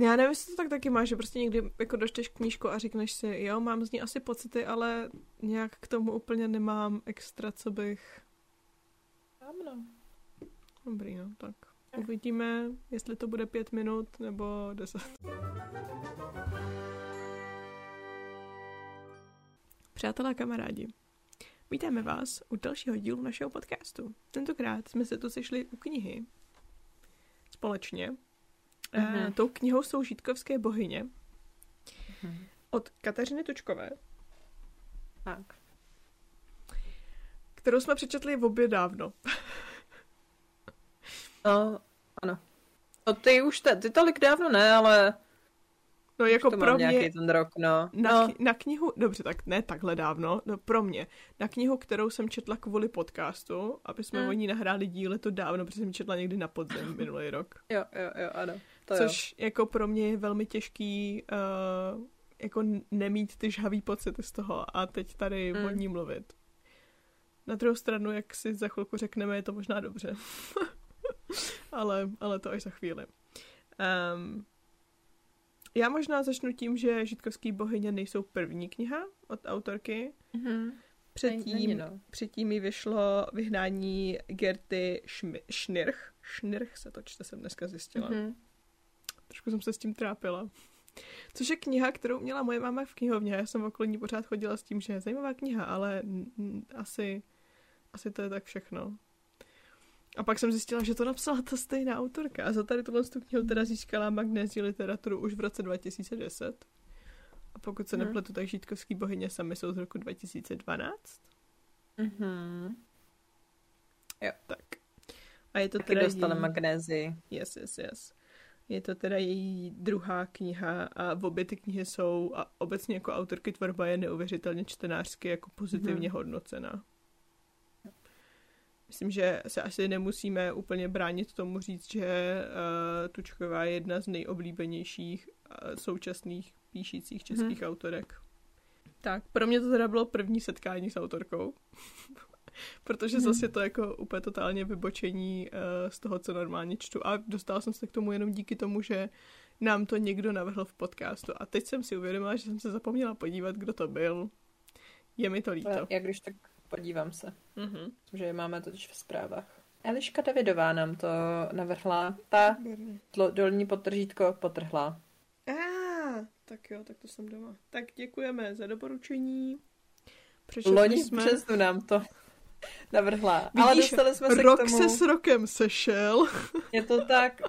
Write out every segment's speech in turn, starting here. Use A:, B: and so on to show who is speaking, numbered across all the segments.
A: Já nevím, jestli to tak taky máš, že prostě někdy jako dočteš knížku a řekneš si, jo, mám z ní asi pocity, ale nějak k tomu úplně nemám extra, co bych...
B: Ano.
A: Dobrý, no, tak. Uvidíme, jestli to bude pět minut nebo deset. Přátelé a kamarádi, vítáme vás u dalšího dílu našeho podcastu. Tentokrát jsme se tu sešli u knihy společně. Mm-hmm. Tou knihou jsou Žítkovské bohyně mm-hmm. od Kateřiny Tučkové.
B: Tak.
A: Kterou jsme přečetli v obě dávno.
B: no, ano. No ty už, te, ty tolik dávno ne, ale
A: No jako pro mě...
B: nějaký ten rok, no.
A: Na, no. na knihu, dobře, tak ne takhle dávno, no pro mě. Na knihu, kterou jsem četla kvůli podcastu, aby jsme hmm. o ní nahráli díly, to dávno, protože jsem četla někdy na podzim minulý rok.
B: Jo, jo, jo, ano. To
A: Což jo. jako pro mě je velmi těžký uh, jako nemít ty žhavý pocity z toho a teď tady hmm. o ní mluvit. Na druhou stranu, jak si za chvilku řekneme, je to možná dobře. ale, ale to až za chvíli. Um, já možná začnu tím, že Žitkovský bohyně nejsou první kniha od autorky. Mm-hmm. Předtím, Není, no. předtím mi vyšlo vyhnání Gerty Šmi- Schnirch. Schnirch se to čte, jsem dneska zjistila. Mm-hmm. Trošku jsem se s tím trápila. Což je kniha, kterou měla moje máma v knihovně. Já jsem okolo ní pořád chodila s tím, že je zajímavá kniha, ale asi, asi to je tak všechno. A pak jsem zjistila, že to napsala ta stejná autorka. A za tady tuhle knihu teda získala magnézii literaturu už v roce 2010. A pokud se hmm. nepletu, tak Žítkovský bohyně sami jsou z roku 2012.
B: Mhm. Jo.
A: Tak. A je to
B: Taky
A: teda
B: dostala její... magnézii.
A: Yes, yes, yes. Je to teda její druhá kniha a v obě ty knihy jsou a obecně jako autorky tvorba je neuvěřitelně čtenářsky jako pozitivně mm. hodnocena. Myslím, že se asi nemusíme úplně bránit tomu říct, že uh, Tučková je jedna z nejoblíbenějších uh, současných píšících českých hmm. autorek. Tak, pro mě to teda bylo první setkání s autorkou. Protože hmm. zase to jako úplně totálně vybočení uh, z toho, co normálně čtu. A dostala jsem se k tomu jenom díky tomu, že nám to někdo navrhl v podcastu. A teď jsem si uvědomila, že jsem se zapomněla podívat, kdo to byl. Je mi to líto.
B: Jak když tak Podívám se. Mm-hmm. Že je máme totiž v zprávách. Eliška Davidová nám to navrhla. Ta dolní potržítko potrhla.
A: A, ah, tak jo, tak to jsem doma. Tak děkujeme za doporučení.
B: Přečetli Loni jsme... přesnu nám to navrhla. Vidíš, Ale dostali jsme se
A: rok
B: k tomu...
A: se s rokem sešel.
B: Je to tak.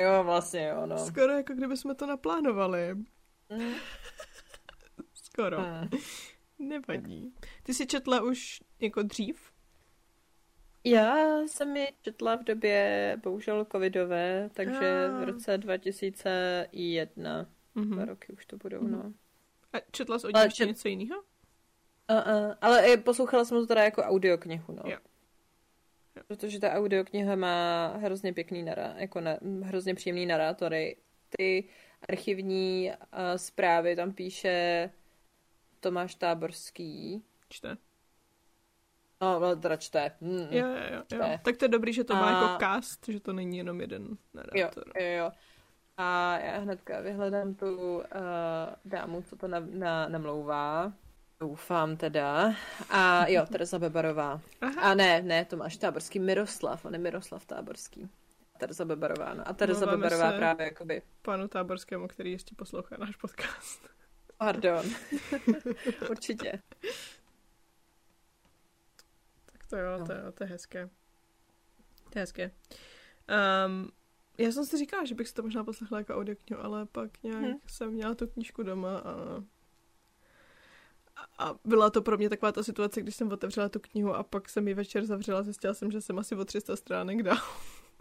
B: Jo, vlastně jo, no.
A: Skoro jako kdyby jsme to naplánovali. Mm. Skoro. Mm. Nevadí. Ty jsi četla už jako dřív?
B: Já jsem ji četla v době bohužel covidové, takže a. v roce 2001. Mm-hmm. Dva roky už to budou, mm-hmm. no.
A: A četla jsi od ještě čet... něco jiného?
B: Uh, uh, ale poslouchala jsem to teda jako audioknihu, no. Jo. Jo. Protože ta audiokniha má hrozně pěkný nará, jako na, hrozně příjemný narátory. Ty archivní uh, zprávy tam píše Tomáš Táborský.
A: Čte.
B: No, teda čte. Mm,
A: jo, jo, jo, čte. jo. Tak to je dobrý, že to má a... jako cast, že to není jenom jeden
B: narátor. Jo, jo, jo. A já hnedka vyhledám tu uh, dámu, co to na, na, namlouvá. Doufám teda. A jo, Tereza Bebarová. Aha. A ne, ne, Tomáš Táborský, Miroslav, on je Miroslav Táborský. Tereza Bebarová, no. A Tereza Mluváme Bebarová právě jakoby.
A: Panu Táborskému, který ještě poslouchá náš podcast.
B: Pardon. Určitě.
A: Tak to jo, no. to, to je hezké. To je hezké. Um, já jsem si říkala, že bych si to možná poslechla jako audioknihu, ale pak nějak hmm. jsem měla tu knížku doma a a byla to pro mě taková ta situace, když jsem otevřela tu knihu a pak jsem ji večer zavřela, zjistila jsem, že jsem asi o 300 stránek dál.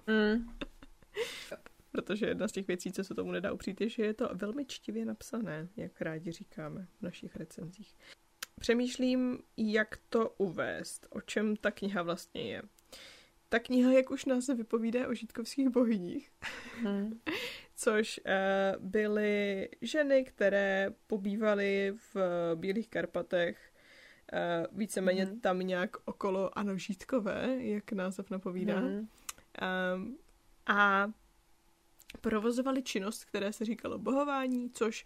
A: Mm. protože jedna z těch věcí, co se tomu nedá upřít, je, že je to velmi čtivě napsané, jak rádi říkáme v našich recenzích. Přemýšlím, jak to uvést, o čem ta kniha vlastně je. Ta kniha, jak už nás se vypovídá o žítkovských bohyních, hmm. což uh, byly ženy, které pobývaly v Bílých Karpatech, uh, víceméně hmm. tam nějak okolo, ano, žítkové, jak název napovídá. Hmm. Um, a provozovali činnost, které se říkalo bohování, což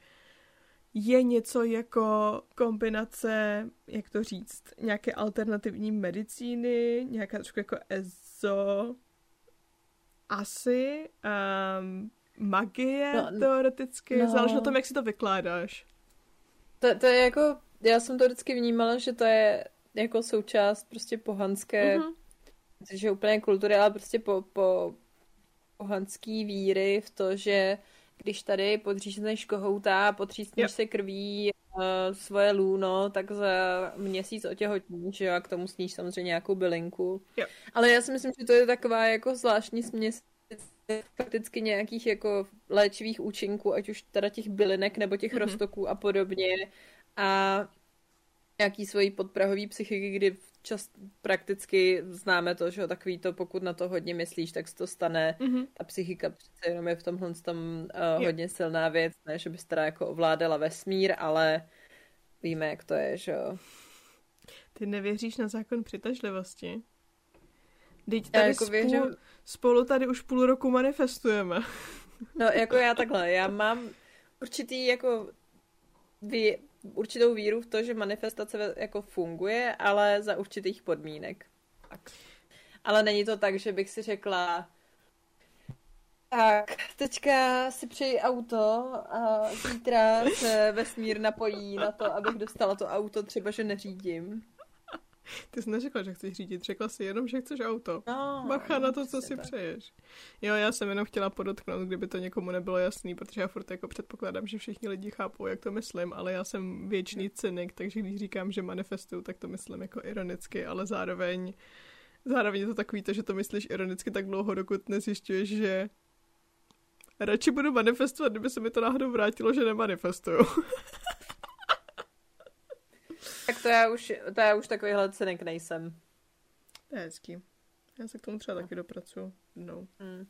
A: je něco jako kombinace, jak to říct, nějaké alternativní medicíny, nějaká trošku jako ezo, asi, um, magie no, teoreticky, no. záleží na tom, jak si to vykládáš.
B: To, to je jako, já jsem to vždycky vnímala, že to je jako součást prostě pohanské, mm-hmm. že úplně kultury, ale prostě po, po pohanský víry v to, že když tady podřízneš kohouta a potřísneš se krví uh, svoje lůno, tak za měsíc otěhotníš, že jo, a k tomu sníš samozřejmě nějakou bylinku.
A: Jo.
B: Ale já si myslím, že to je taková jako zvláštní směs fakticky nějakých jako léčivých účinků, ať už teda těch bylinek nebo těch mm-hmm. roztoků a podobně. A nějaký svojí podprahový psychiky, kdy čas prakticky známe to, že takový to, pokud na to hodně myslíš, tak se to stane. Mm-hmm. Ta psychika přece jenom je v tomhle tom uh, hodně silná věc, ne, že bys teda jako ovládala vesmír, ale víme, jak to je, že jo.
A: Ty nevěříš na zákon přitažlivosti? Teď tady jako spolu, věřím... spolu tady už půl roku manifestujeme.
B: No, jako já takhle, já mám určitý jako vy, určitou víru v to, že manifestace jako funguje, ale za určitých podmínek. Tak. Ale není to tak, že bych si řekla, tak, teďka si přeji auto a zítra se vesmír napojí na to, abych dostala to auto, třeba, že neřídím.
A: Ty jsi neřekla, že chceš řídit, řekla jsi jenom, že chceš auto. No, Bacha na to, co si tak. přeješ. Jo, já jsem jenom chtěla podotknout, kdyby to někomu nebylo jasný, protože já furt jako předpokládám, že všichni lidi chápou, jak to myslím, ale já jsem věčný cynik, takže když říkám, že manifestuju, tak to myslím jako ironicky, ale zároveň zároveň je to takový to, že to myslíš ironicky tak dlouho, dokud nezjišťuješ, že radši budu manifestovat, kdyby se mi to náhodou vrátilo, že nemanifestuju.
B: Tak to já už, to já už takovýhle cenek nejsem.
A: To je hezký. Já se k tomu třeba no. taky dopracuju jednou. Mm.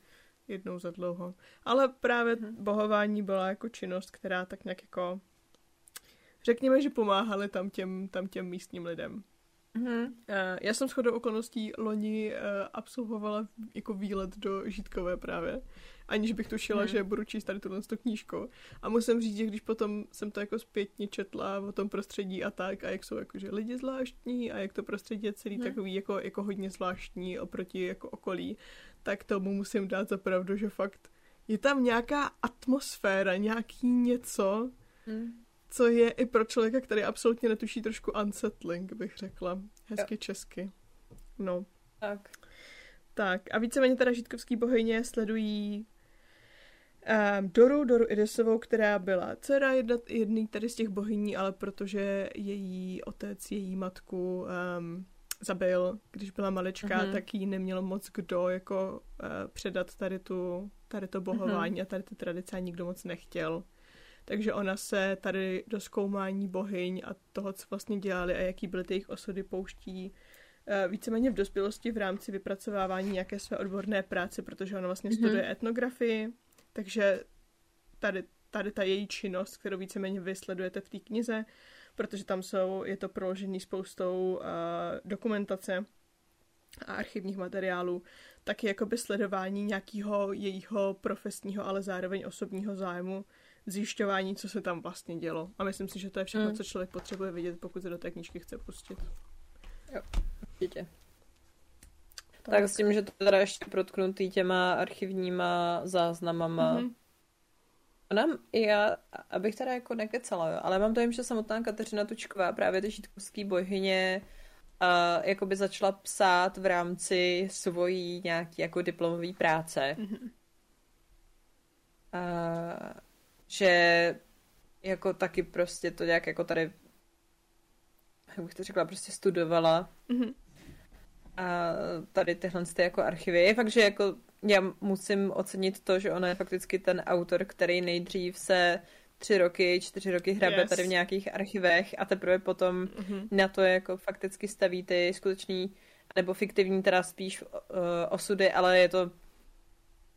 A: Jednou za dlouho. Ale právě mm. bohování byla jako činnost, která tak nějak jako řekněme, že pomáhali tam těm, tam těm místním lidem. Mm-hmm. Já jsem shodou okolností loni uh, absolvovala jako výlet do Žítkové právě aniž bych tušila, hmm. že budu číst tady tuhle knížku. A musím říct, že když potom jsem to jako zpětně četla o tom prostředí a tak, a jak jsou jakože lidi zvláštní a jak to prostředí je celý hmm. takový jako, jako hodně zvláštní oproti jako okolí, tak tomu musím dát za pravdu, že fakt je tam nějaká atmosféra, nějaký něco, hmm. Co je i pro člověka, který absolutně netuší trošku unsettling, bych řekla. Hezky jo. česky. No.
B: Tak.
A: Tak a víceméně teda žítkovský bohyně sledují um, Doru, Doru Idisovou, která byla dcera jedna, jedný tady z těch bohyní, ale protože její otec, její matku um, zabil, když byla maličká, mm-hmm. tak jí nemělo moc kdo jako uh, předat tady, tu, tady to bohování mm-hmm. a tady ty tradice a nikdo moc nechtěl. Takže ona se tady do zkoumání bohyň a toho, co vlastně dělali a jaký byly ty jejich osudy, pouští uh, víceméně v dospělosti v rámci vypracovávání nějaké své odborné práce, protože ona vlastně mm-hmm. studuje etnografii takže tady, tady ta její činnost, kterou víceméně vysledujete v té knize, protože tam jsou, je to proložený spoustou uh, dokumentace a archivních materiálů, tak je jakoby sledování nějakého jejího profesního, ale zároveň osobního zájmu, zjišťování, co se tam vlastně dělo. A myslím si, že to je všechno, mm. co člověk potřebuje vidět, pokud se do té knížky chce pustit.
B: Jo, určitě. Tak. tak s tím, že to teda ještě protknutý těma archivníma záznamama. Mm-hmm. Ona, já, abych teda jako nekecala, jo, ale mám to že samotná Kateřina Tučková, právě ty žítkovský bohyně, uh, jako by začala psát v rámci svojí nějaký jako diplomový práce. Mm-hmm. Uh, že jako taky prostě to nějak jako tady jak bych to řekla, prostě studovala. Mm-hmm a tady tyhle ty jako archivy. Je fakt, že jako já musím ocenit to, že ona je fakticky ten autor, který nejdřív se tři roky, čtyři roky hrabe yes. tady v nějakých archivech a teprve potom mm-hmm. na to jako fakticky staví ty skutečný nebo fiktivní teda spíš uh, osudy, ale je to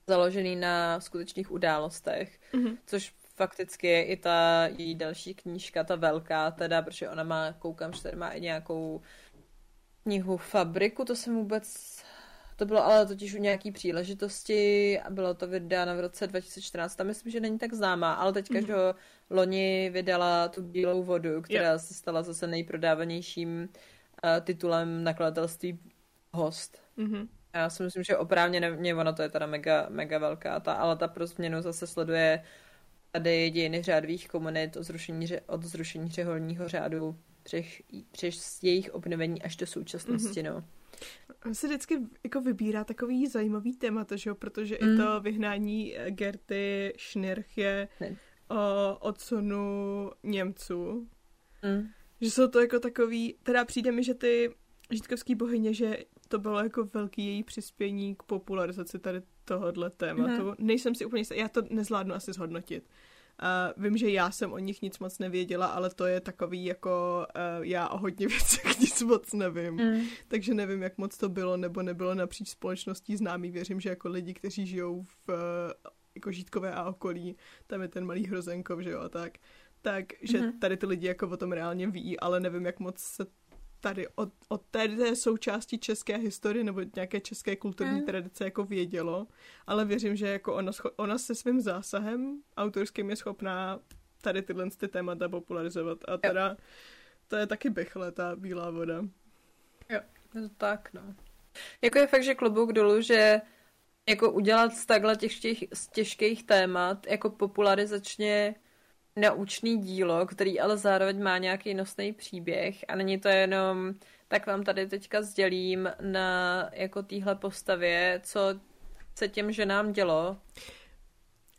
B: založený na skutečných událostech, mm-hmm. což fakticky i ta její další knížka, ta velká teda, protože ona má, koukám, že tady má i nějakou knihu Fabriku, to jsem vůbec To bylo ale totiž u nějaký příležitosti a bylo to vydáno v roce 2014. Tam myslím, že není tak známá, ale teď mm. každého loni vydala tu Bílou vodu, která yep. se stala zase nejprodávanějším uh, titulem nakladatelství Host. Mm-hmm. Já si myslím, že oprávně ono to je teda mega, mega velká, ta, ale ta pro změnu zase sleduje tady dějiny řádových komunit od zrušení, od zrušení řeholního řádu přes, přes jejich obnovení až do současnosti, mm-hmm. no.
A: On se vždycky jako vybírá takový zajímavý témat, že jo? protože mm. i to vyhnání eh, Gerty Schnirch je o odsunu Němců. Mm. Že jsou to jako takový, teda přijde mi, že ty žítkovský bohyně, že to bylo jako velký její přispění k popularizaci tady tohohle tématu. Mm. Nejsem si úplně jistá, já to nezvládnu asi zhodnotit. Uh, vím, že já jsem o nich nic moc nevěděla, ale to je takový jako uh, já o hodně věcech nic moc nevím. Mm. Takže nevím, jak moc to bylo nebo nebylo napříč společností známý. Věřím, že jako lidi, kteří žijou v uh, jako Žítkové a okolí, tam je ten malý hrozenkov, že jo, a tak, tak, že mm-hmm. tady ty lidi jako o tom reálně ví, ale nevím, jak moc se tady od, od té součásti české historie nebo nějaké české kulturní mm. tradice jako vědělo, ale věřím, že jako ona, ona se svým zásahem autorským je schopná tady tyhle ty témata popularizovat a teda jo. to je taky bychle, ta bílá voda.
B: Jo, to tak, no. Jako je fakt, že klobouk dolů, že jako udělat z takhle těch, těch z těžkých témat jako popularizačně naučný dílo, který ale zároveň má nějaký nosný příběh a není to jenom, tak vám tady teďka sdělím na jako téhle postavě, co se těm ženám dělo.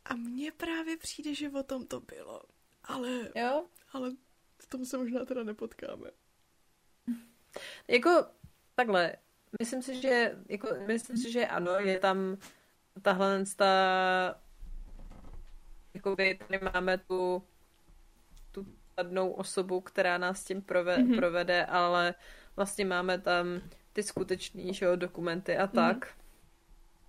A: A mně právě přijde, že o tom to bylo. Ale,
B: jo?
A: ale v tom se možná teda nepotkáme.
B: Jako takhle, myslím si, že jako, myslím si, že ano, je tam tahle ta jakoby tady máme tu tu padnou osobu, která nás tím prove, mm-hmm. provede, ale vlastně máme tam ty skutečný že jo, dokumenty a tak. Mm-hmm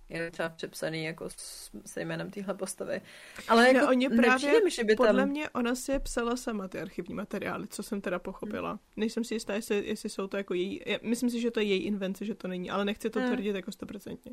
B: je třeba přepsaný jako s, se jménem téhle postavy. Ale jako
A: oni právě, mi, že by podle tam... mě ona si je psala sama ty archivní materiály, co jsem teda pochopila. Hmm. Nejsem si jistá, jestli, jestli jsou to jako její, myslím si, že to je její invence, že to není, ale nechci to hmm. tvrdit jako stoprocentně.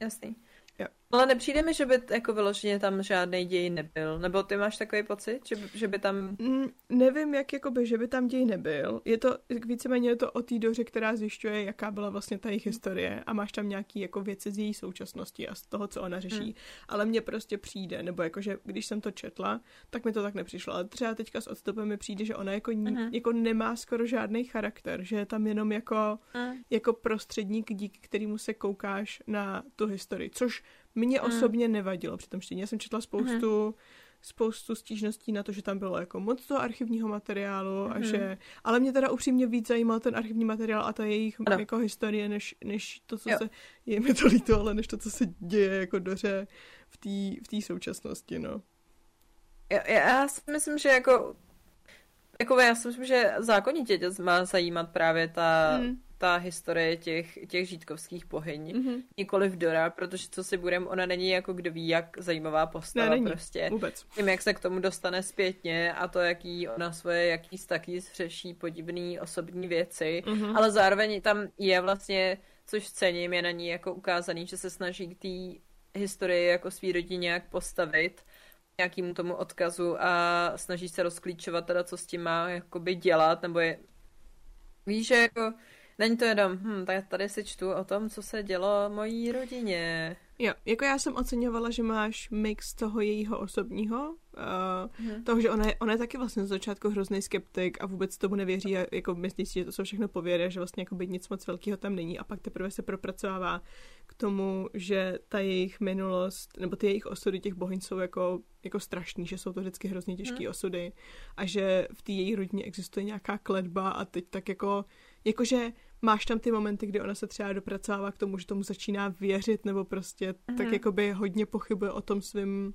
B: Jasný. Jo. Ale nepřijde mi, že by jako vyloženě tam žádný děj nebyl. Nebo ty máš takový pocit, že, by, že by tam...
A: Mm, nevím, jak jakoby, že by tam děj nebyl. Je to, víceméně je to o té doře, která zjišťuje, jaká byla vlastně ta jejich historie a máš tam nějaký jako věci z její současnosti a z toho, co ona řeší. Hmm. Ale mně prostě přijde, nebo jakože když jsem to četla, tak mi to tak nepřišlo. Ale třeba teďka s odstupem mi přijde, že ona jako, hmm. jako nemá skoro žádný charakter, že je tam jenom jako, hmm. jako prostředník, díky kterému se koukáš na tu historii. Což mně mm. osobně nevadilo při tom čtení. Já jsem četla spoustu mm. spoustu stížností na to, že tam bylo jako moc toho archivního materiálu mm. a mhm. že, ale mě teda upřímně víc zajímal ten archivní materiál a ta jejich ano. jako historie, než, než to, co jo. se, je mi to líto, ale než to, co se děje jako doře v té v současnosti, no.
B: Já, já si myslím, že jako jako já si myslím, že zákonitě tě má zajímat právě ta, mm ta historie těch, těch žítkovských bohyň, mm-hmm. nikoli v Dora, protože co si budem, ona není jako kdo ví, jak zajímavá postava ne, není, prostě.
A: Vůbec.
B: Tím, jak se k tomu dostane zpětně a to, jaký ona svoje, jaký taky řeší podivný osobní věci, mm-hmm. ale zároveň tam je vlastně, což cením, je na ní jako ukázaný, že se snaží k té historii jako svý rodině nějak postavit nějakým tomu odkazu a snaží se rozklíčovat teda, co s tím má jakoby dělat, nebo je Víš, že jako Není to jenom, hm, tak tady si čtu o tom, co se dělo mojí rodině.
A: Jo, jako já jsem oceňovala, že máš mix toho jejího osobního, uh, hmm. toho, že ona je, ona je taky vlastně z začátku hrozný skeptik a vůbec tomu nevěří a jako myslí si, že to jsou všechno pověry, že vlastně jako by nic moc velkého tam není a pak teprve se propracovává k tomu, že ta jejich minulost, nebo ty jejich osudy těch bohyň jsou jako, jako strašný, že jsou to vždycky hrozně těžké hmm. osudy a že v té její rodině existuje nějaká kledba a teď tak jako jakože máš tam ty momenty, kdy ona se třeba dopracovává k tomu, že tomu začíná věřit, nebo prostě mm-hmm. tak jakoby hodně pochybuje o tom svým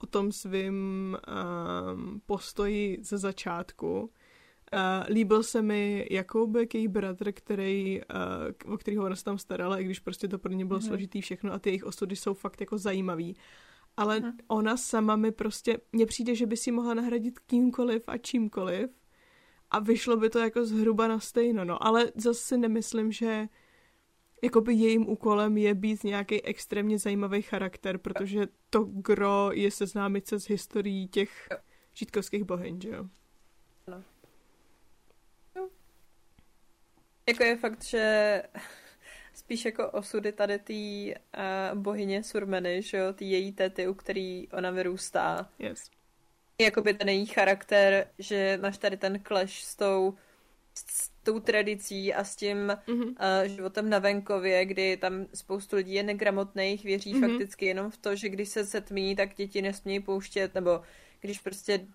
A: o tom svým um, postoji ze začátku. Uh, líbil se mi Jakoubek, její bratr, který, uh, o kterého ona se tam starala, i když prostě to pro ně bylo mm-hmm. složitý všechno a ty jejich osudy jsou fakt jako zajímavý. Ale mm-hmm. ona sama mi prostě, mně přijde, že by si mohla nahradit kýmkoliv a čímkoliv a vyšlo by to jako zhruba na stejno, no, ale zase si nemyslím, že jakoby jejím úkolem je být nějaký extrémně zajímavý charakter, protože to gro je seznámit se s historií těch žítkovských bohyň, že jo?
B: No. no. Jako je fakt, že spíš jako osudy tady té uh, bohyně Surmeny, že jo, ty její tety, u který ona vyrůstá.
A: Yes.
B: Jakoby ten její charakter, že máš tady ten clash s tou s tou tradicí a s tím mm-hmm. uh, životem na venkově, kdy tam spoustu lidí je negramotných, věří mm-hmm. fakticky jenom v to, že když se setmí, tak děti nesmějí pouštět, nebo když prostě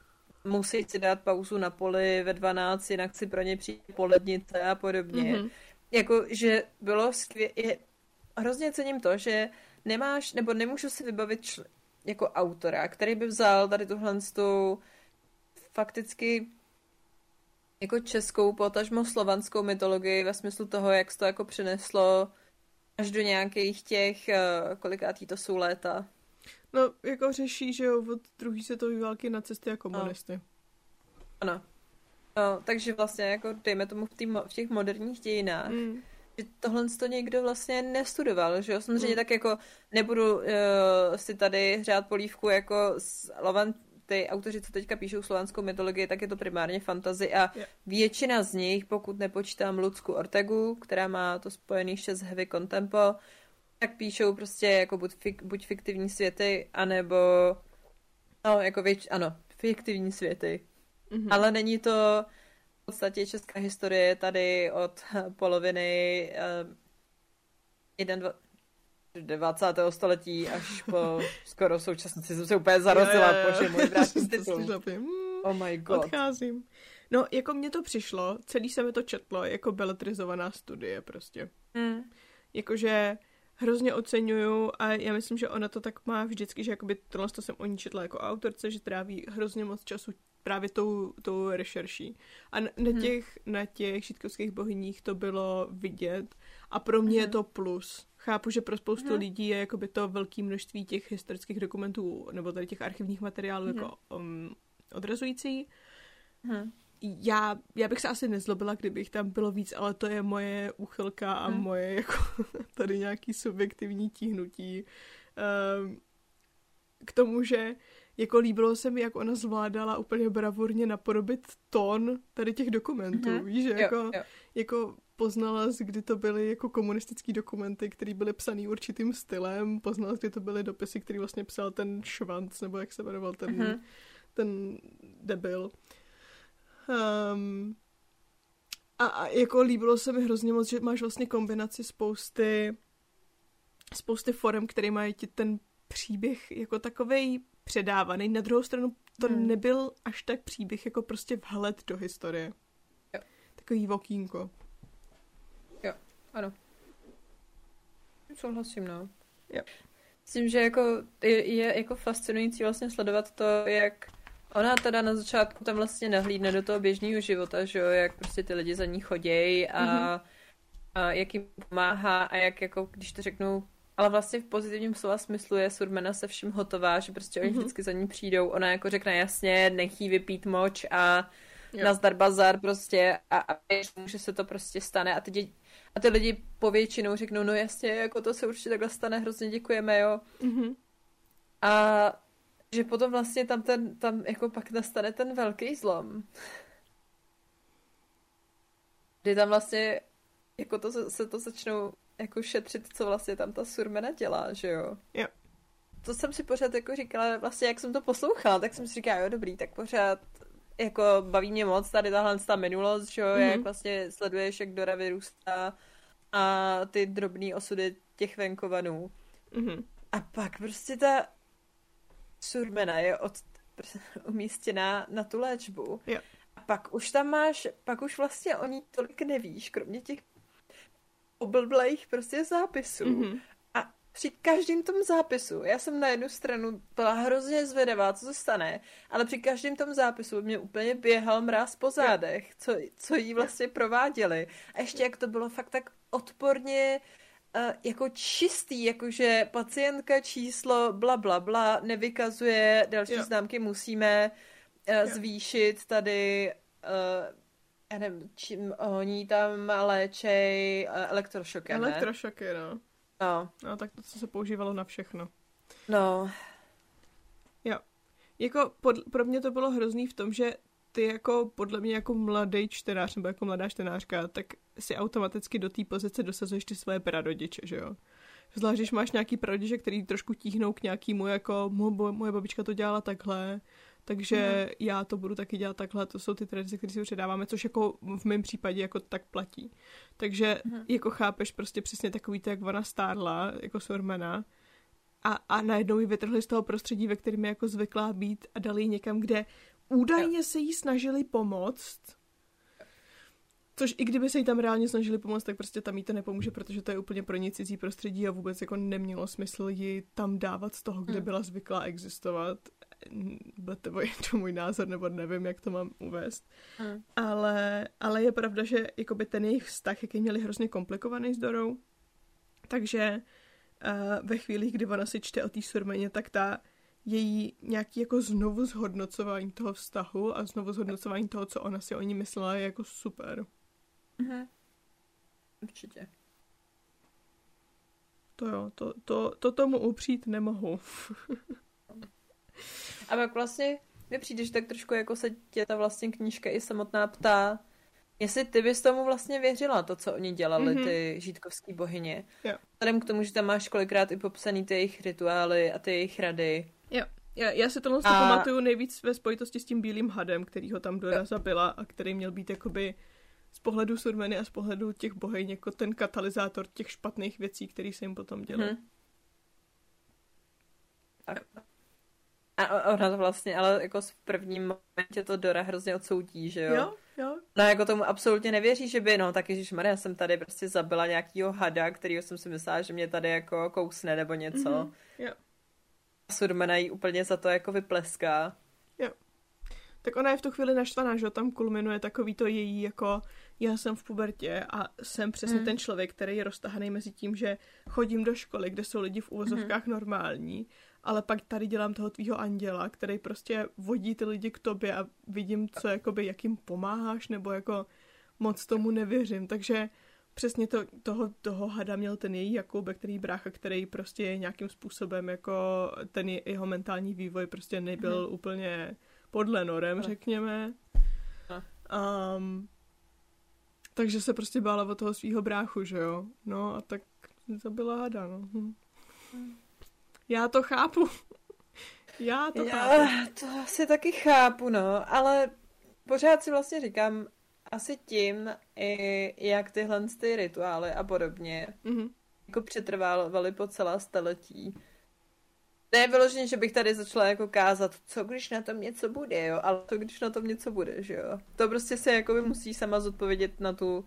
B: musí si dát pauzu na poli ve 12, jinak si pro ně přijde polednice a podobně. Mm-hmm. Jako, že bylo skvělé, hrozně cením to, že nemáš, nebo nemůžu si vybavit čl- jako autora, který by vzal tady tuhle tu fakticky jako českou, potažmo slovanskou mytologii ve smyslu toho, jak se to jako přineslo až do nějakých těch, uh, kolikátý to jsou léta.
A: No, jako řeší, že jo, od druhé světové války nacisty a komunisty.
B: No. Ano. No, takže vlastně jako dejme tomu v, tý, v těch moderních dějinách, mm. Že tohle to někdo vlastně nestudoval, že jo, samozřejmě mm. tak jako nebudu uh, si tady hřát polívku jako s Lovan, ty autoři, co teďka píšou slovanskou mytologii, tak je to primárně fantazy a yeah. většina z nich, pokud nepočítám Lucku Ortegu, která má to spojený ještě s Heavy Contempo, tak píšou prostě jako buď, fik, buď fiktivní světy, anebo no, jako věč, ano, fiktivní světy. Mm-hmm. Ale není to v podstatě česká historie tady od poloviny uh, jeden, dva, 20. století až po skoro současnosti jsem se úplně zarazila, bože můj Oh my god.
A: Odcházím. No, jako mě to přišlo, celý se mi to četlo jako beletrizovaná studie prostě. Mm. Jakože hrozně oceňuju a já myslím, že ona to tak má vždycky, že jakoby tohle to jsem o ní četla jako autorce, že tráví hrozně moc času právě tou, tou rešerší. A na, na, těch, hmm. na těch šítkovských bohyních to bylo vidět a pro mě hmm. je to plus. Chápu, že pro spoustu hmm. lidí je jakoby to velké množství těch historických dokumentů nebo tady těch archivních materiálů hmm. jako um, odrazující. Hmm. Já, já bych se asi nezlobila, kdybych tam bylo víc, ale to je moje úchylka a hmm. moje jako tady nějaký subjektivní tíhnutí. Um, k tomu, že jako líbilo se mi, jak ona zvládala úplně bravurně napodobit tón tady těch dokumentů, mm-hmm. víš, že jo, jako, jo. jako poznala, kdy to byly jako komunistické dokumenty, které byly psané určitým stylem, poznala, kdy to byly dopisy, který vlastně psal ten Švanc, nebo jak se jmenoval ten, mm-hmm. ten debil. Um, a, a jako líbilo se mi hrozně moc, že máš vlastně kombinaci spousty spousty forem, které mají ti ten příběh jako takovej předávaný. Na druhou stranu to hmm. nebyl až tak příběh, jako prostě vhled do historie. Jo. Takový vokínko.
B: Jo, ano. Souhlasím, no.
A: Jo.
B: Myslím, že jako je, je jako fascinující vlastně sledovat to, jak ona teda na začátku tam vlastně nahlídne do toho běžného života, že jo, jak prostě ty lidi za ní chodějí a, mm-hmm. a jak jim pomáhá a jak jako, když to řeknu ale vlastně v pozitivním slova smyslu je Surmena se vším hotová, že prostě oni mm-hmm. vždycky za ní přijdou. Ona jako řekne jasně, nechí vypít moč a jo. nazdar bazar prostě a, a že se to prostě stane a ty, dě- a ty lidi povětšinou řeknou, no jasně, jako to se určitě takhle stane, hrozně děkujeme, jo. Mm-hmm. A že potom vlastně tam ten, tam jako pak nastane ten velký zlom. Kdy tam vlastně jako to se, se to začnou jako šetřit, co vlastně tam ta surmena dělá, že jo?
A: Jo.
B: To jsem si pořád jako říkala, vlastně jak jsem to poslouchala, tak jsem si říkala, jo dobrý, tak pořád jako baví mě moc tady tahle ta minulost, že jo, mm-hmm. jak vlastně sleduješ, jak Dora vyrůstá a ty drobné osudy těch venkovanů. Mm-hmm. A pak prostě ta surmena je od, umístěná na tu léčbu.
A: Jo.
B: A pak už tam máš, pak už vlastně o ní tolik nevíš, kromě těch oblblejch prostě zápisů. Mm-hmm. A při každém tom zápisu, já jsem na jednu stranu byla hrozně zvědavá, co se stane, ale při každém tom zápisu mě úplně běhal mráz po zádech, co, co jí vlastně prováděli. A ještě jak to bylo fakt tak odporně uh, jako čistý, jakože pacientka číslo bla bla bla nevykazuje další jo. známky, musíme uh, zvýšit tady uh, já nevím, čím oni tam léčej eh, elektrošoky,
A: Elektrošoky, no.
B: No.
A: No, tak to, co se používalo na všechno.
B: No.
A: Jo. Jako pod, pro mě to bylo hrozný v tom, že ty jako podle mě jako mladý čtenář nebo jako mladá čtenářka, tak si automaticky do té pozice dosazuješ ty svoje prarodiče, že jo? Zvlášť, když máš nějaký prarodiče, který trošku tíhnou k nějakému, jako moje babička to dělala takhle, takže mm. já to budu taky dělat takhle, to jsou ty tradice, které si předáváme, což jako v mém případě jako tak platí. Takže mm. jako chápeš prostě přesně takový to, jak ona stárla, jako Sormana, a, a najednou ji vytrhli z toho prostředí, ve kterém je jako zvyklá být a dali ji někam, kde údajně se jí snažili pomoct, Což i kdyby se jí tam reálně snažili pomoct, tak prostě tam jí to nepomůže, protože to je úplně pro ní cizí prostředí a vůbec jako nemělo smysl ji tam dávat z toho, kde hmm. byla zvyklá existovat. To je to můj názor, nebo nevím, jak to mám uvést. Ale, ale je pravda, že jakoby ten jejich vztah, jaký měli hrozně komplikovaný s Dorou, takže uh, ve chvíli, kdy ona si čte o té surmeně, tak ta její nějaký jako znovu zhodnocování toho vztahu a znovu zhodnocování toho, co ona si o ní myslela, je jako super.
B: Mhm. Určitě.
A: To jo, to, to, to tomu upřít nemohu.
B: A pak vlastně mi přijde, že tak trošku jako se tě ta vlastně knížka i samotná ptá, jestli ty bys tomu vlastně věřila, to, co oni dělali, mm-hmm. ty žítkovský bohyně.
A: Jo.
B: Vzhledem k tomu, že tam máš kolikrát i popsaný ty jejich rituály a ty jejich rady.
A: Jo. Já, já si tohle a... pamatuju nejvíc ve spojitosti s tím bílým hadem, který ho tam Dora zabila a který měl být jakoby z pohledu Surmeny a z pohledu těch bohyň jako ten katalyzátor těch špatných věcí, které se jim potom děly. Hmm.
B: A ona to vlastně, ale jako v prvním momentě to Dora hrozně odsoudí, že jo?
A: Jo, jo.
B: No jako tomu absolutně nevěří, že by, no tak Maria jsem tady prostě zabila nějakýho hada, kterýho jsem si myslela, že mě tady jako kousne nebo něco. Mm-hmm,
A: jo.
B: Surmena jí úplně za to jako vypleská.
A: Jo. Tak ona je v tu chvíli naštvaná, že tam kulminuje takový to její jako já jsem v pubertě a jsem přesně mm. ten člověk, který je roztahaný mezi tím, že chodím do školy, kde jsou lidi v uvozovkách mm. normální, ale pak tady dělám toho tvýho anděla, který prostě vodí ty lidi k tobě a vidím, co jakoby, jak jim pomáháš, nebo jako moc tomu nevěřím, takže přesně to, toho, toho hada měl ten její Jakub, který brácha, který prostě je nějakým způsobem jako ten jeho mentální vývoj prostě nebyl hmm. úplně podle norem, no. řekněme. Um, takže se prostě bála o toho svého bráchu, že jo? No a tak zabila hada, no. Hm. Já to chápu. Já to Já, chápu.
B: To asi taky chápu, no, ale pořád si vlastně říkám, asi tím, i jak tyhle ty rituály a podobně mm-hmm. jako přetrvávaly po celá staletí. Ne vyloženě, že bych tady začala jako kázat, co když na tom něco bude, jo, ale to když na tom něco bude, že jo. To prostě se jako by musí sama zodpovědět na tu,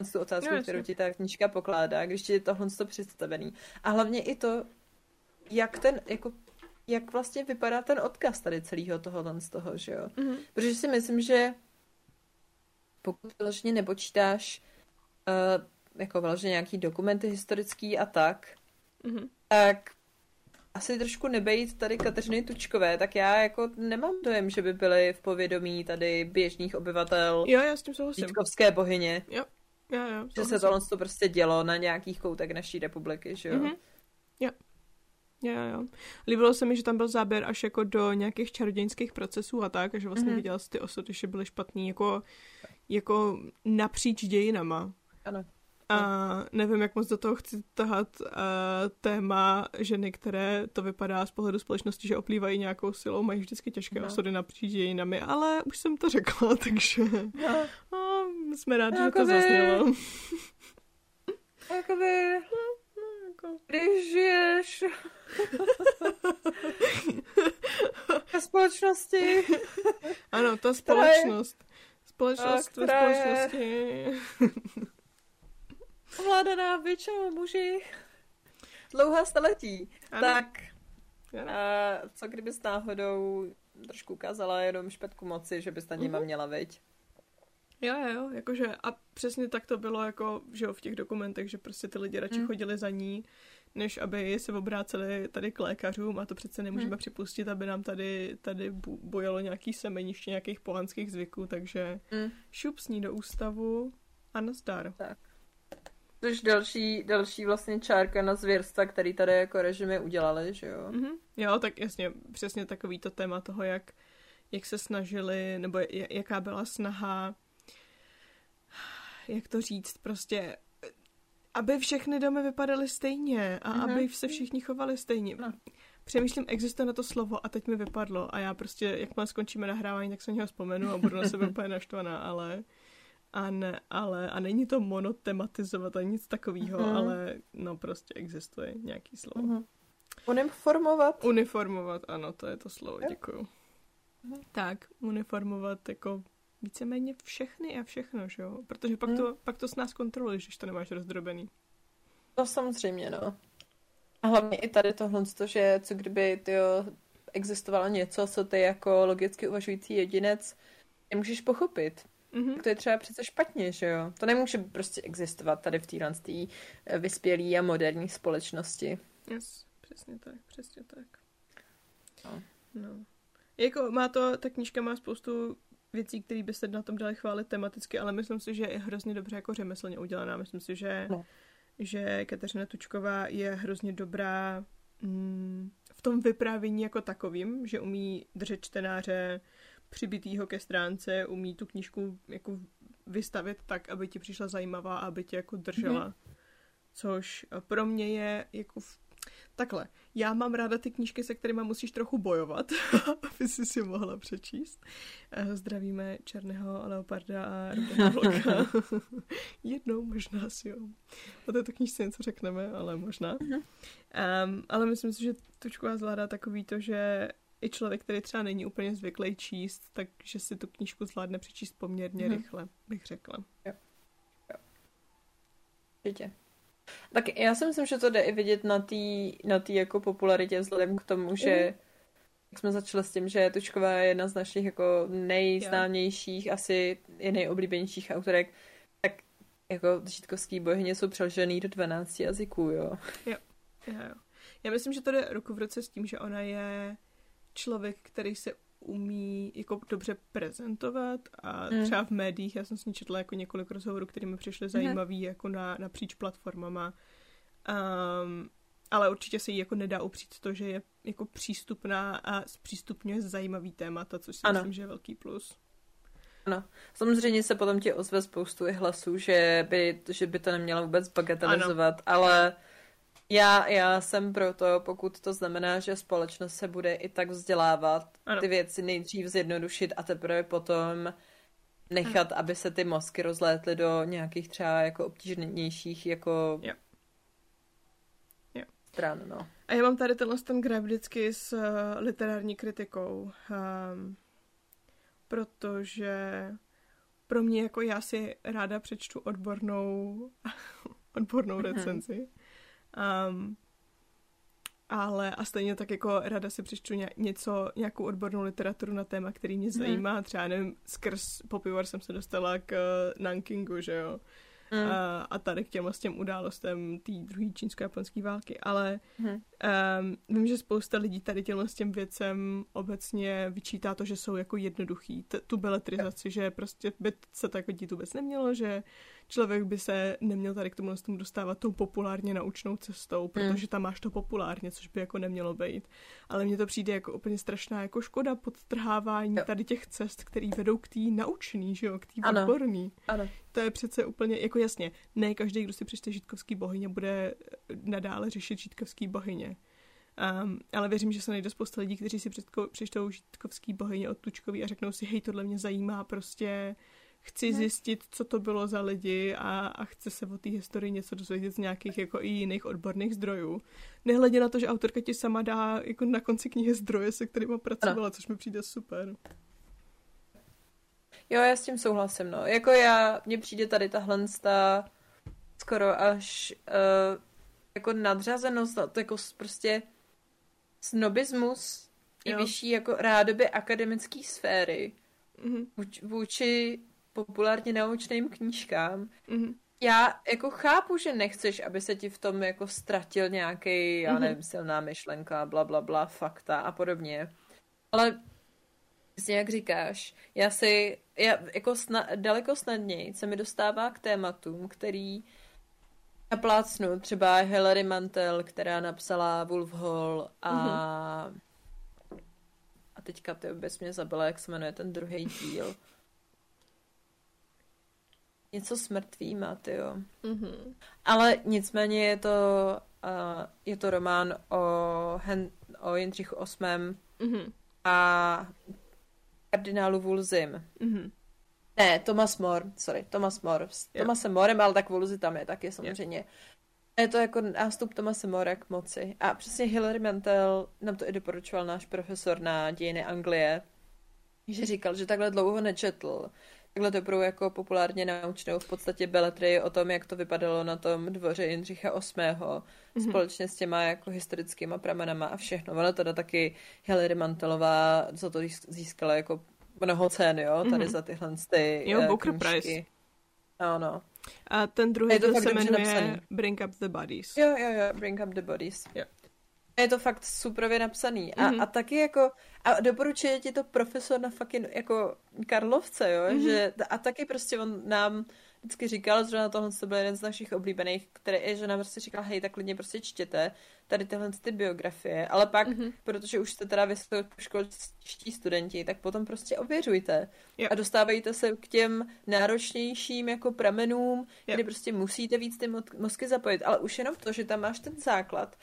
B: na tu otázku, no, kterou ti ta knížka pokládá, když ti je tohle to představený. A hlavně i to, jak ten, jako jak vlastně vypadá ten odkaz tady celého tohohle z toho, že jo. Mm-hmm. Protože si myslím, že pokud vyloženě nepočítáš uh, jako vyloženě nějaký dokumenty historický a tak, mm-hmm. tak asi trošku nebejít tady Kateřiny Tučkové, tak já jako nemám dojem, že by byly v povědomí tady běžných obyvatel
A: jo, já s tím souhlasím.
B: Vítkovské bohyně.
A: Jo, jo, jo.
B: Že se tohle to prostě dělo na nějakých koutech naší republiky, že jo? Mm-hmm.
A: Jo. Jo, jo. Líbilo se mi, že tam byl záběr až jako do nějakých čarodějnických procesů a tak, a že vlastně mm-hmm. viděl ty osoby, že byly špatný jako, jako napříč dějinama.
B: Ano.
A: A nevím, jak moc do toho chci tahat uh, téma ženy, které to vypadá z pohledu společnosti, že oplývají nějakou silou, mají vždycky těžké no. osudy napříč dějinami, ale už jsem to řekla, takže no. no, jsme rádi, že to zaznělo.
B: Jakoby... Jako... Když žiješ ve společnosti.
A: Ano, ta společnost. Společnost ve společnosti. Je
B: ovládaná většinou muži dlouhá staletí. Ano. Tak a co kdybys náhodou trošku ukázala jenom špetku moci, že bys na nima mhm. měla, viď?
A: Jo, jo, jakože a přesně tak to bylo jako, že jo, v těch dokumentech, že prostě ty lidi radši mm. chodili za ní, než aby se obráceli tady k lékařům a to přece nemůžeme hmm. připustit, aby nám tady, tady bojalo nějaký semeniště nějakých pohanských zvyků, takže hmm. šup s ní do ústavu a nazdar.
B: Tak. Což další, další vlastně čárka na zvěrstva, který tady jako režimy udělali, že jo?
A: Mm-hmm. Jo, tak jasně, přesně takový to téma toho, jak, jak se snažili, nebo jaká byla snaha, jak to říct, prostě aby všechny domy vypadaly stejně a mm-hmm. aby se všichni chovali stejně. No. Přemýšlím, existuje na to slovo a teď mi vypadlo a já prostě, jakmile skončíme nahrávání, tak se něho vzpomenu a budu na sebe úplně naštvaná, ale a ne, ale, a není to monotematizovat a nic takového, mm-hmm. ale no prostě existuje nějaký slovo. Mm-hmm.
B: Uniformovat?
A: Uniformovat, ano, to je to slovo, děkuju. Mm-hmm. Tak, uniformovat jako víceméně všechny a všechno, že jo? Protože pak, to, pak to s nás kontroluješ, když to nemáš rozdrobený.
B: No samozřejmě, no. A hlavně i tady tohle, že co kdyby ty existovalo něco, co ty jako logicky uvažující jedinec nemůžeš pochopit. Mm-hmm. To je třeba přece špatně, že jo? To nemůže prostě existovat tady v téhle eh, vyspělé a moderní společnosti.
A: Yes, přesně tak, přesně tak. No. no. Jako má to, ta knížka má spoustu věcí, které by se na tom dali chválit tematicky, ale myslím si, že je hrozně dobře jako řemeslně udělaná. Myslím si, že, no. že Kateřina Tučková je hrozně dobrá mm, v tom vyprávění jako takovým, že umí držet čtenáře přibitýho ke stránce, umí tu knížku jako vystavit tak, aby ti přišla zajímavá, aby tě jako držela. Mm. Což pro mě je jako v Takhle, já mám ráda ty knížky, se kterými musíš trochu bojovat, aby si si mohla přečíst. Eh, zdravíme Černého Leoparda a Vlka. Jednou možná si jo. O této knížce něco řekneme, ale možná. Um, ale myslím si, že Tučková zvládá takový to, že i člověk, který třeba není úplně zvyklý číst, takže si tu knížku zvládne přečíst poměrně mm-hmm. rychle, bych řekla. Jo.
B: jo. Určitě. Tak já si myslím, že to jde i vidět na té na tý jako popularitě vzhledem k tomu, že mm. jak jsme začali s tím, že Tučková je jedna z našich jako nejznámějších, yeah. asi je nejoblíbenějších autorek, tak jako žítkovský bohyně jsou přeložený do 12 jazyků, jo.
A: Jo, jo, jo. Já myslím, že to jde ruku v ruce s tím, že ona je člověk, který se umí jako dobře prezentovat a mm. třeba v médiích, já jsem s ní četla jako několik rozhovorů, které mi přišly mhm. zajímavý mm. jako na, napříč platformama. Um, ale určitě se jí jako nedá upřít to, že je jako přístupná a zpřístupňuje zajímavý témata, což si ano. myslím, že je velký plus.
B: Ano. Samozřejmě se potom ti ozve spoustu i hlasů, že by, že by to nemělo vůbec bagatelizovat, ano. ale já, já jsem proto, pokud to znamená, že společnost se bude i tak vzdělávat, ano. ty věci nejdřív zjednodušit a teprve potom nechat, ano. aby se ty mozky rozlétly do nějakých třeba jako obtížnějších jako jo. Jo. stran, no.
A: A já mám tady tenhle ten graf vždycky s uh, literární kritikou, um, protože pro mě jako já si ráda přečtu odbornou odbornou mhm. recenzi. Mm-hmm. Um, ale a stejně tak jako rada si přečtu ně, něco, nějakou odbornou literaturu na téma, který mě mhm. zajímá. Hmm. Třeba nevím, skrz Popivar jsem se dostala k uh, Nankingu, že jo. Mm. A, a tady k těm, s těm událostem té druhé čínsko-japonské války. Ale mm. um, vím, že spousta lidí tady těm s těm věcem obecně vyčítá to, že jsou jako jednoduchý. T- tu beletrizaci, že prostě by se tak dít vůbec nemělo, že člověk by se neměl tady k tomu, tomu dostávat tou populárně naučnou cestou, hmm. protože tam máš to populárně, což by jako nemělo být. Ale mně to přijde jako úplně strašná jako škoda podtrhávání jo. tady těch cest, které vedou k té naučný, že jo, k té odborný. Ano. To je přece úplně, jako jasně, ne každý, kdo si přečte žítkovský bohyně, bude nadále řešit žítkovský bohyně. Um, ale věřím, že se najde spousta lidí, kteří si přečtou žítkovský bohyně od Tučkový a řeknou si, hej, tohle mě zajímá, prostě chci zjistit, co to bylo za lidi a, a chci se o té historii něco dozvědět z nějakých jako i jiných odborných zdrojů. Nehledě na to, že autorka ti sama dá jako na konci knihy zdroje, se kterými pracovala, ano. což mi přijde super.
B: Jo, já s tím souhlasím, no. Jako já, mně přijde tady tahle ta skoro až uh, jako nadřazenost, to jako prostě snobismus i vyšší jako rádoby akademické sféry mm-hmm. vůči populárně naučným knížkám mm-hmm. já jako chápu, že nechceš, aby se ti v tom jako ztratil nějaký, já mhm. nevím, silná myšlenka, bla, bla, bla, fakta a podobně. Ale Přesně jak říkáš, já si, já jako sna, daleko snadněji se mi dostává k tématům, který naplácnu, třeba Hilary Mantel, která napsala Wolf Hall a mm-hmm. a teďka ty bys mě zabila, jak se jmenuje ten druhý díl. Něco s mrtvýma, jo. Mm-hmm. Ale nicméně je to, uh, je to román o, Hen, o Jindřichu VIII mm-hmm. a kardinálu Vulzim. Mm-hmm. Ne, Thomas More, sorry, Thomas More. S yeah. Thomasem Morem, ale tak Vulzy tam je taky samozřejmě. Yeah. Je to jako nástup Tomase More k moci. A přesně Hilary Mantel nám to i doporučoval náš profesor na dějiny Anglie, že říkal, že takhle dlouho nečetl. Takhle dobrou jako populárně naučnou v podstatě beletry o tom, jak to vypadalo na tom dvoře Jindřicha VIII. Mm-hmm. společně s těma jako historickýma pramenama a všechno. Ona teda taky Hilary Mantelová za to získala jako mnoho cen, jo, tady mm-hmm. za tyhle ty
A: Jo, uh, Booker Prize.
B: Ano.
A: A ten druhý to se jmenuje napsaný. Bring Up the Bodies.
B: Jo, jo, jo, Bring Up the Bodies. Jo. Je to fakt superově napsaný. A, mm-hmm. a taky jako, a doporučuje ti to profesor na fucking jako Karlovce, jo, mm-hmm. že, a taky prostě on nám vždycky říkal, zrovna tohle to byl jeden z našich oblíbených, který je, že nám prostě říkal, hej, tak klidně prostě čtěte tady tyhle ty biografie, ale pak, mm-hmm. protože už jste teda vysokoškolští studenti, tak potom prostě ověřujte jo. a dostávajíte se k těm náročnějším jako pramenům, jo. kdy prostě musíte víc ty mozky zapojit, ale už jenom to, že tam máš ten základ,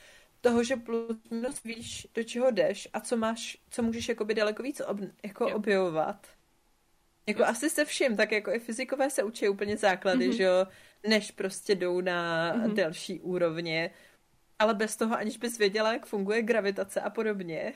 B: toho, že plus minus víš, do čeho jdeš a co máš, co můžeš jakoby daleko víc ob, jako jo. objevovat. Jako jo. asi se vším, tak jako i fyzikové se učí úplně základy, mm-hmm. že jo, než prostě jdou na mm-hmm. delší úrovně. Ale bez toho, aniž bys věděla, jak funguje gravitace a podobně,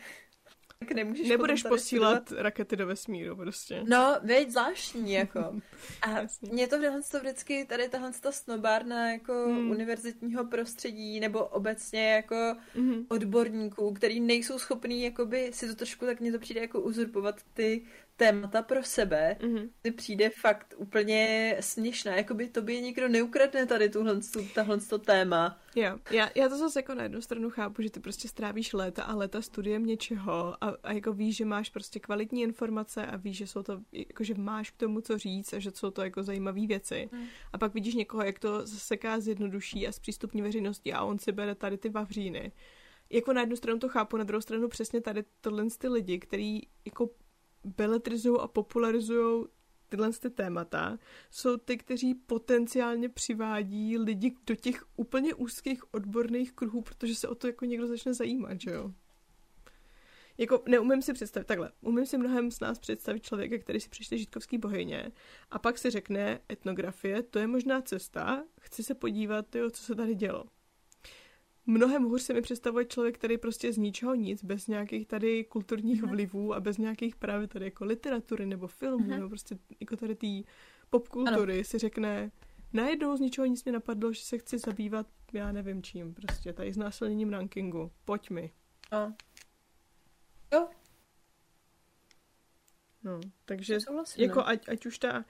B: tak nemůžeš
A: Nebudeš posílat studovat... rakety do vesmíru prostě.
B: No, veď zvláštní, jako. A mě to to vždycky, tady tahle ta snobárna jako hmm. univerzitního prostředí, nebo obecně jako hmm. odborníků, který nejsou schopní jakoby si to trošku, tak mně to přijde jako uzurpovat ty témata pro sebe, mm-hmm. ty přijde fakt úplně směšná, jako by tobě nikdo neukradne tady tuhle, tahle to téma.
A: Jo, já, já to zase jako na jednu stranu chápu, že ty prostě strávíš léta a léta studiem něčeho a, a jako víš, že máš prostě kvalitní informace a víš, že jsou to, jako že máš k tomu co říct a že jsou to jako zajímavé věci. Mm. A pak vidíš někoho, jak to seká zjednoduší a zpřístupní veřejnosti a on si bere tady ty vavříny jako na jednu stranu to chápu, na druhou stranu přesně tady tohle ty lidi, který jako beletrizují a popularizují tyhle ty témata, jsou ty, kteří potenciálně přivádí lidi do těch úplně úzkých odborných kruhů, protože se o to jako někdo začne zajímat, že jo? Jako neumím si představit, takhle, umím si mnohem z nás představit člověka, který si přečte žítkovský bohyně a pak si řekne etnografie, to je možná cesta, chci se podívat, jo, co se tady dělo mnohem hůř se mi představuje člověk, který prostě z ničeho nic, bez nějakých tady kulturních mm vlivů a bez nějakých právě tady jako literatury nebo filmů, mm nebo prostě jako tady té popkultury ano. si řekne, najednou z ničeho nic mě napadlo, že se chci zabývat, já nevím čím, prostě tady s násilněním rankingu. Pojď mi. A.
B: Jo.
A: No, takže jako ať, ať už ta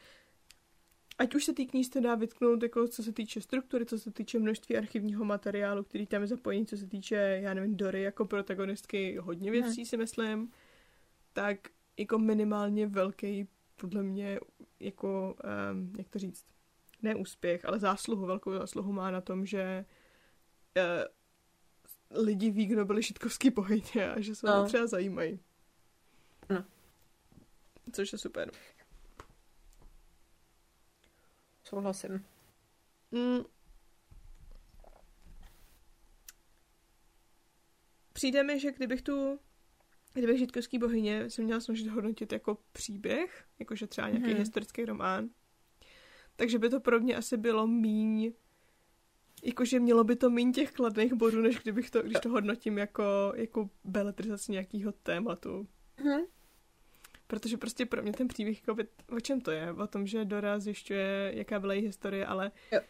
A: ať už se té knížce dá vytknout, jako co se týče struktury, co se týče množství archivního materiálu, který tam je zapojený, co se týče, já nevím, Dory jako protagonistky, hodně věcí si myslím, tak jako minimálně velký, podle mě, jako, um, jak to říct, ne úspěch, ale zásluhu, velkou zásluhu má na tom, že uh, lidi ví, kdo byli šitkovský pohyně a že se no. třeba zajímají. No. Což je super.
B: Souhlasím. Mm.
A: Přijde mi, že kdybych tu kdybych žitkovský bohyně se měla snažit hodnotit jako příběh, jakože třeba nějaký mm-hmm. historický román, takže by to pro mě asi bylo míň jakože mělo by to méně těch kladných bodů, než kdybych to, když to hodnotím jako, jako beletrizaci nějakého tématu. Mm-hmm. Protože prostě pro mě ten příběh, jako by, o čem to je? O tom, že Dora zjišťuje, jaká byla její historie, ale jo.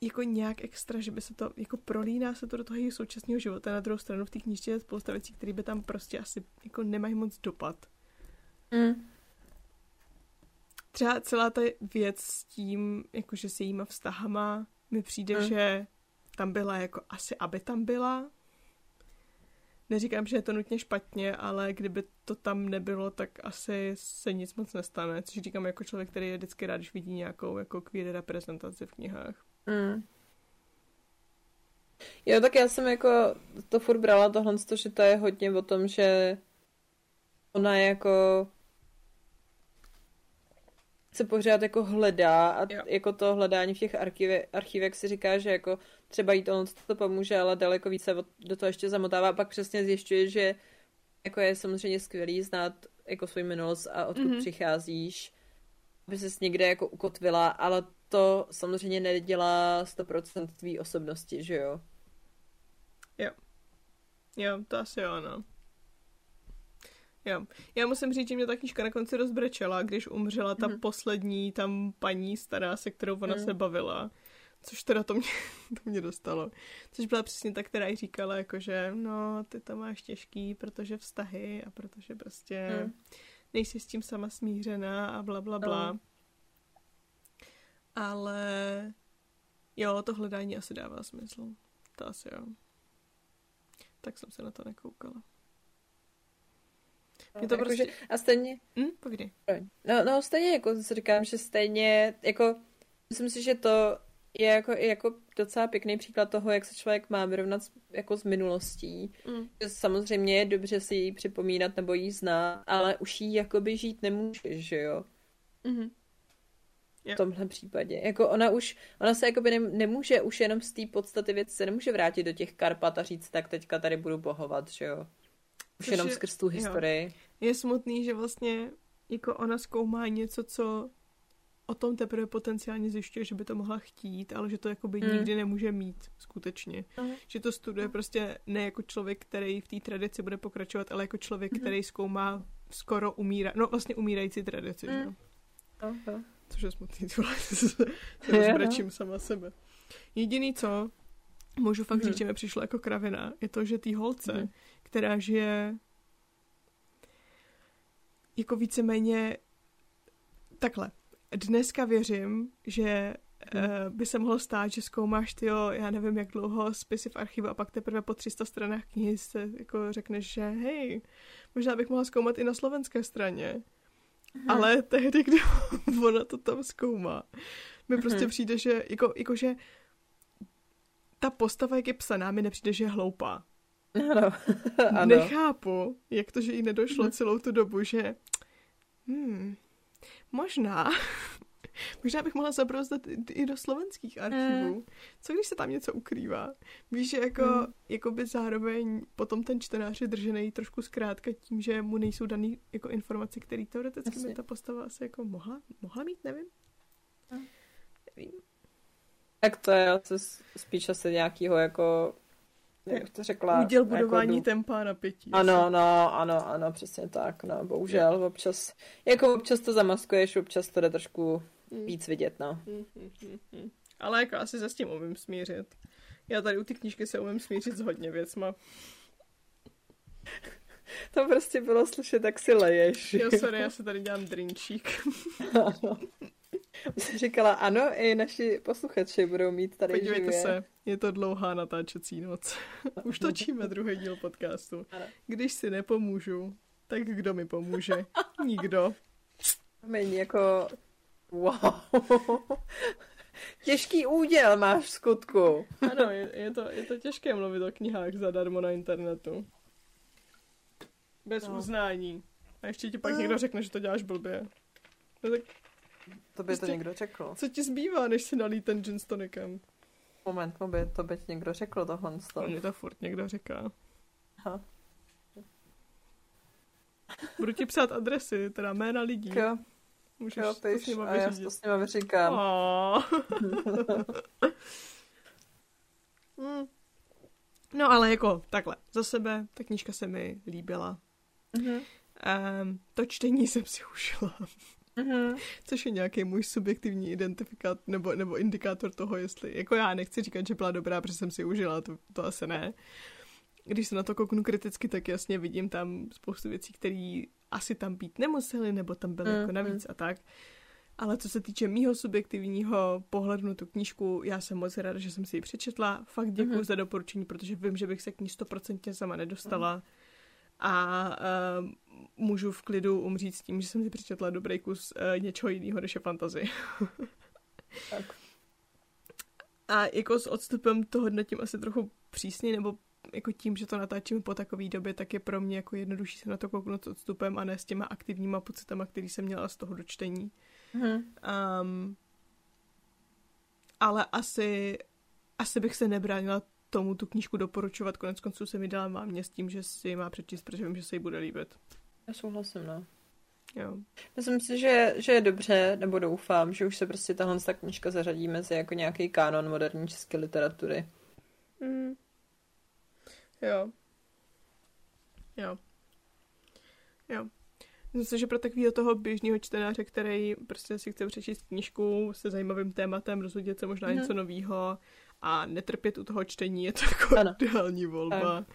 A: jako nějak extra, že by se to, jako prolíná se to do toho jejího současného života. Na druhou stranu v té knižce je spousta věcí, které by tam prostě asi jako nemají moc dopad. Mm. třeba celá ta věc s tím, jakože s jejíma vztahama, mi přijde, mm. že tam byla jako asi, aby tam byla. Neříkám, že je to nutně špatně, ale kdyby to tam nebylo, tak asi se nic moc nestane. Což říkám jako člověk, který je vždycky rád, když vidí nějakou jako queer reprezentaci v knihách. Mm.
B: Jo, tak já jsem jako to furt brala tohle, že to je hodně o tom, že ona jako se pořád jako hledá a jo. jako to hledání v těch archive, archivech si říká, že jako třeba jí to, to pomůže, ale daleko více do toho ještě zamotává a pak přesně zjišťuje, že jako je samozřejmě skvělý znát jako svůj minulost a odkud mm-hmm. přicházíš, aby ses někde jako ukotvila, ale to samozřejmě nedělá 100% tvý osobnosti, že jo?
A: Jo. Jo, to asi jo, no. Jo. Já musím říct, že mě ta knížka na konci rozbrečela, když umřela ta mm-hmm. poslední tam paní stará, se kterou ona mm. se bavila. Což teda to mě, to mě dostalo. Což byla přesně ta, která jí říkala, jakože no, ty to máš těžký, protože vztahy a protože prostě mm. nejsi s tím sama smířená a bla, bla, bla. Mm. Ale jo, to hledání asi dává smysl. To asi jo. Tak jsem se na to nekoukala.
B: Je to jako, prostě... Že, a stejně...
A: Hm, pokdy.
B: No, no, stejně jako si říkám, že stejně, jako, myslím si, že to je jako, jako docela pěkný příklad toho, jak se člověk má vyrovnat jako s minulostí. Mm. Samozřejmě je dobře si ji připomínat nebo jí znát, ale už jí jakoby žít nemůže, že jo? Mm-hmm. V tomhle případě. Jako ona už, ona se jakoby ne, nemůže už jenom z té podstaty věci se nemůže vrátit do těch Karpat a říct, tak teďka tady budu bohovat, že jo? Už Což jenom je, skrz tu historii. Jo.
A: Je smutný, že vlastně jako ona zkoumá něco, co o tom teprve potenciálně zjišťuje, že by to mohla chtít, ale že to jakoby mm. nikdy nemůže mít skutečně. Mm. Že to studuje prostě ne jako člověk, který v té tradici bude pokračovat, ale jako člověk, mm. který zkoumá skoro umírá, no vlastně umírající tradici, mm. že? Okay. Což je smutný, tohle se rozbrečím sama sebe. Jediný co, můžu fakt mm. říct, že mi přišlo jako kravina, je to, že ty holce, mm. která žije jako víceméně takhle. Dneska věřím, že uh, by se mohlo stát, že zkoumáš ty, já nevím, jak dlouho spisy v archivu a pak teprve po 300 stranách knihy se jako řekneš, že hej, možná bych mohla zkoumat i na slovenské straně. Aha. Ale tehdy, kdy ona to tam zkoumá, mi Aha. prostě přijde, že jako, jako že ta postava, jak je psaná, mi nepřijde, že je hloupá.
B: Ano. ano.
A: Nechápu, jak to, že jí nedošlo celou tu dobu, že hmm, možná, možná bych mohla zabrouzdat i do slovenských archivů. Mm. Co když se tam něco ukrývá? Víš, že jako, mm. jako by zároveň potom ten čtenář je držený trošku zkrátka tím, že mu nejsou dané jako informace, které teoreticky by ta postava asi jako mohla, mohla mít, nevím. Mm. Nevím.
B: Tak to je asi spíš asi nějakýho jako jak to řekla.
A: Uděl jako budování jako, tempa na pětí.
B: Ano, no, ano, ano, přesně tak, no, bohužel, občas, jako občas to zamaskuješ, občas to jde trošku mm. víc vidět, no. Mm, mm,
A: mm, Ale jako asi se s tím umím smířit. Já tady u ty knížky se umím smířit s hodně věcma.
B: To prostě bylo slyšet, tak si leješ.
A: Jo, sorry, já se tady dělám drinčík.
B: Jsi říkala, ano, i naši posluchači budou mít tady
A: Podívejte živě. se, je to dlouhá natáčecí noc. Už točíme druhý díl podcastu. Ano. Když si nepomůžu, tak kdo mi pomůže? Nikdo.
B: Mení jako... Wow. Těžký úděl máš v skutku.
A: Ano, je, je, to, je to těžké mluvit o knihách zadarmo na internetu. Bez no. uznání. A ještě ti pak no. někdo řekne, že to děláš blbě. No tak
B: to by prostě, to někdo řekl.
A: Co ti zbývá, než si nalít ten gin s tonikem?
B: Moment, by, to by ti někdo řekl tohle.
A: Mě to furt někdo říká. Aha. Budu ti psát adresy, teda jména lidí.
B: Jo. Můžeš jo, piš, to s nima a já to s nima vyříkám.
A: hmm. No ale jako takhle, za sebe ta knížka se mi líbila. Mm-hmm. Um, to čtení jsem si užila. Mm-hmm. Což je nějaký můj subjektivní identifikát nebo, nebo indikátor toho, jestli, jako já nechci říkat, že byla dobrá, protože jsem si užila, to, to asi ne. Když se na to kouknu kriticky, tak jasně vidím tam spoustu věcí, které asi tam být nemuseli, nebo tam byly mm-hmm. jako navíc a tak. Ale co se týče mýho subjektivního pohledu na tu knížku, já jsem moc ráda, že jsem si ji přečetla. Fakt děkuji mm-hmm. za doporučení, protože vím, že bych se k ní stoprocentně sama nedostala. Mm. A uh, můžu v klidu umřít s tím, že jsem si přečetla dobrý kus uh, něčeho jiného, než je fantazy. tak. A jako s odstupem to hodnotím asi trochu přísně, nebo jako tím, že to natáčím po takové době, tak je pro mě jako jednodušší se na to kouknout s odstupem a ne s těma aktivníma pocitama, který jsem měla z toho dočtení. Hmm. Um, ale asi, asi bych se nebránila tomu tu knížku doporučovat. Konec konců se mi dala mámě s tím, že si ji má přečíst, protože vím, že se jí bude líbit.
B: Já souhlasím, no.
A: Jo.
B: Myslím si, že, že je dobře, nebo doufám, že už se prostě tahle ta knížka zařadí mezi jako nějaký kánon moderní české literatury.
A: Mm. Jo. Jo. Jo. Myslím si, že pro takového toho běžného čtenáře, který prostě si chce přečíst knížku se zajímavým tématem, rozhodit se možná mm. něco nového a netrpět u toho čtení, je to jako ano. ideální volba. Ano.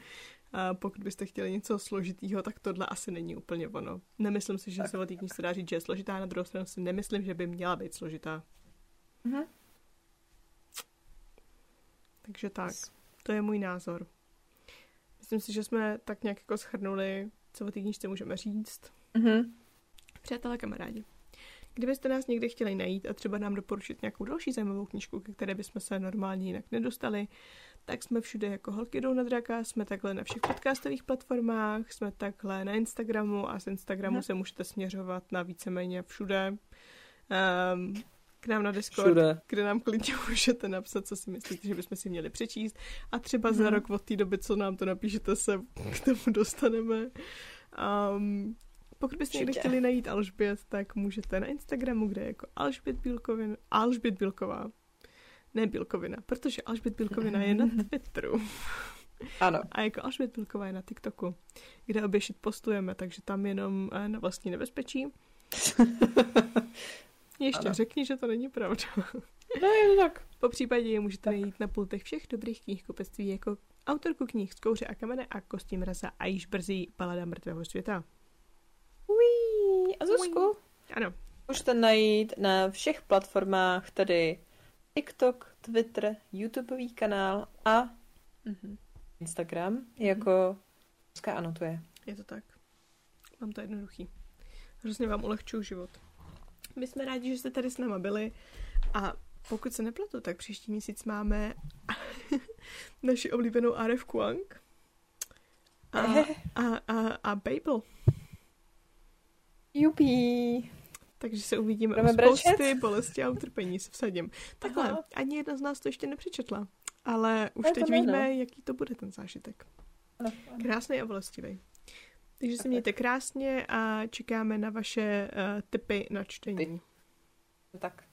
A: A pokud byste chtěli něco složitýho, tak tohle asi není úplně ono. Nemyslím si, že tak. se o té knižce dá říct, že je složitá, na druhou stranu si nemyslím, že by měla být složitá. Mhm. Takže tak, to je můj názor. Myslím si, že jsme tak nějak jako schrnuli, co o té knižce můžeme říct. Mhm. Přátelé, kamarádi. Kdybyste nás někdy chtěli najít a třeba nám doporučit nějakou další zajímavou knižku, ke které bychom se normálně jinak nedostali, tak jsme všude jako holky jdou na draka, jsme takhle na všech podcastových platformách, jsme takhle na Instagramu a z Instagramu hmm. se můžete směřovat na víceméně všude. Um, k nám na Discord, všude. kde nám klidně můžete napsat, co si myslíte, že bychom si měli přečíst a třeba hmm. za rok od té doby, co nám to napíšete, se k tomu dostaneme. Um, pokud byste někdy chtěli najít Alžbět, tak můžete na Instagramu, kde je jako Alžbět Bílkovin, Alžbět Bílková ne Bílkovina, protože Alžbět Bílkovina je na Twitteru.
B: Ano.
A: A jako Alžbět Bílková je na TikToku, kde obě postujeme, takže tam jenom eh, na vlastní nebezpečí. Ještě ano. řekni, že to není pravda.
B: No je to tak.
A: Po případě je můžete tak. najít na pultech všech dobrých knihkupectví jako autorku knih Zkouře a kamene a Kostím mraza a již brzy Palada mrtvého světa.
B: Uí, a Zuzku?
A: Ano.
B: Můžete najít na všech platformách, tedy TikTok, Twitter, YouTubeový kanál a mm-hmm. Instagram mm-hmm. jako Zuzka anotuje.
A: Je to tak. Mám to jednoduchý. Hrozně vám ulehčuju život. My jsme rádi, že jste tady s náma byli a pokud se nepletu, tak příští měsíc máme naši oblíbenou RF Kuang a, a, a, a Babel.
B: Jupi.
A: Takže se uvidíme Budeme spousty brečet? bolesti a utrpení se vsadím. Takhle, Aha. ani jedna z nás to ještě nepřečetla, ale už teď víme, no. jaký to bude ten zážitek. Krásný a bolestivý. Takže se mějte krásně a čekáme na vaše uh, tipy na čtení.
B: Tak.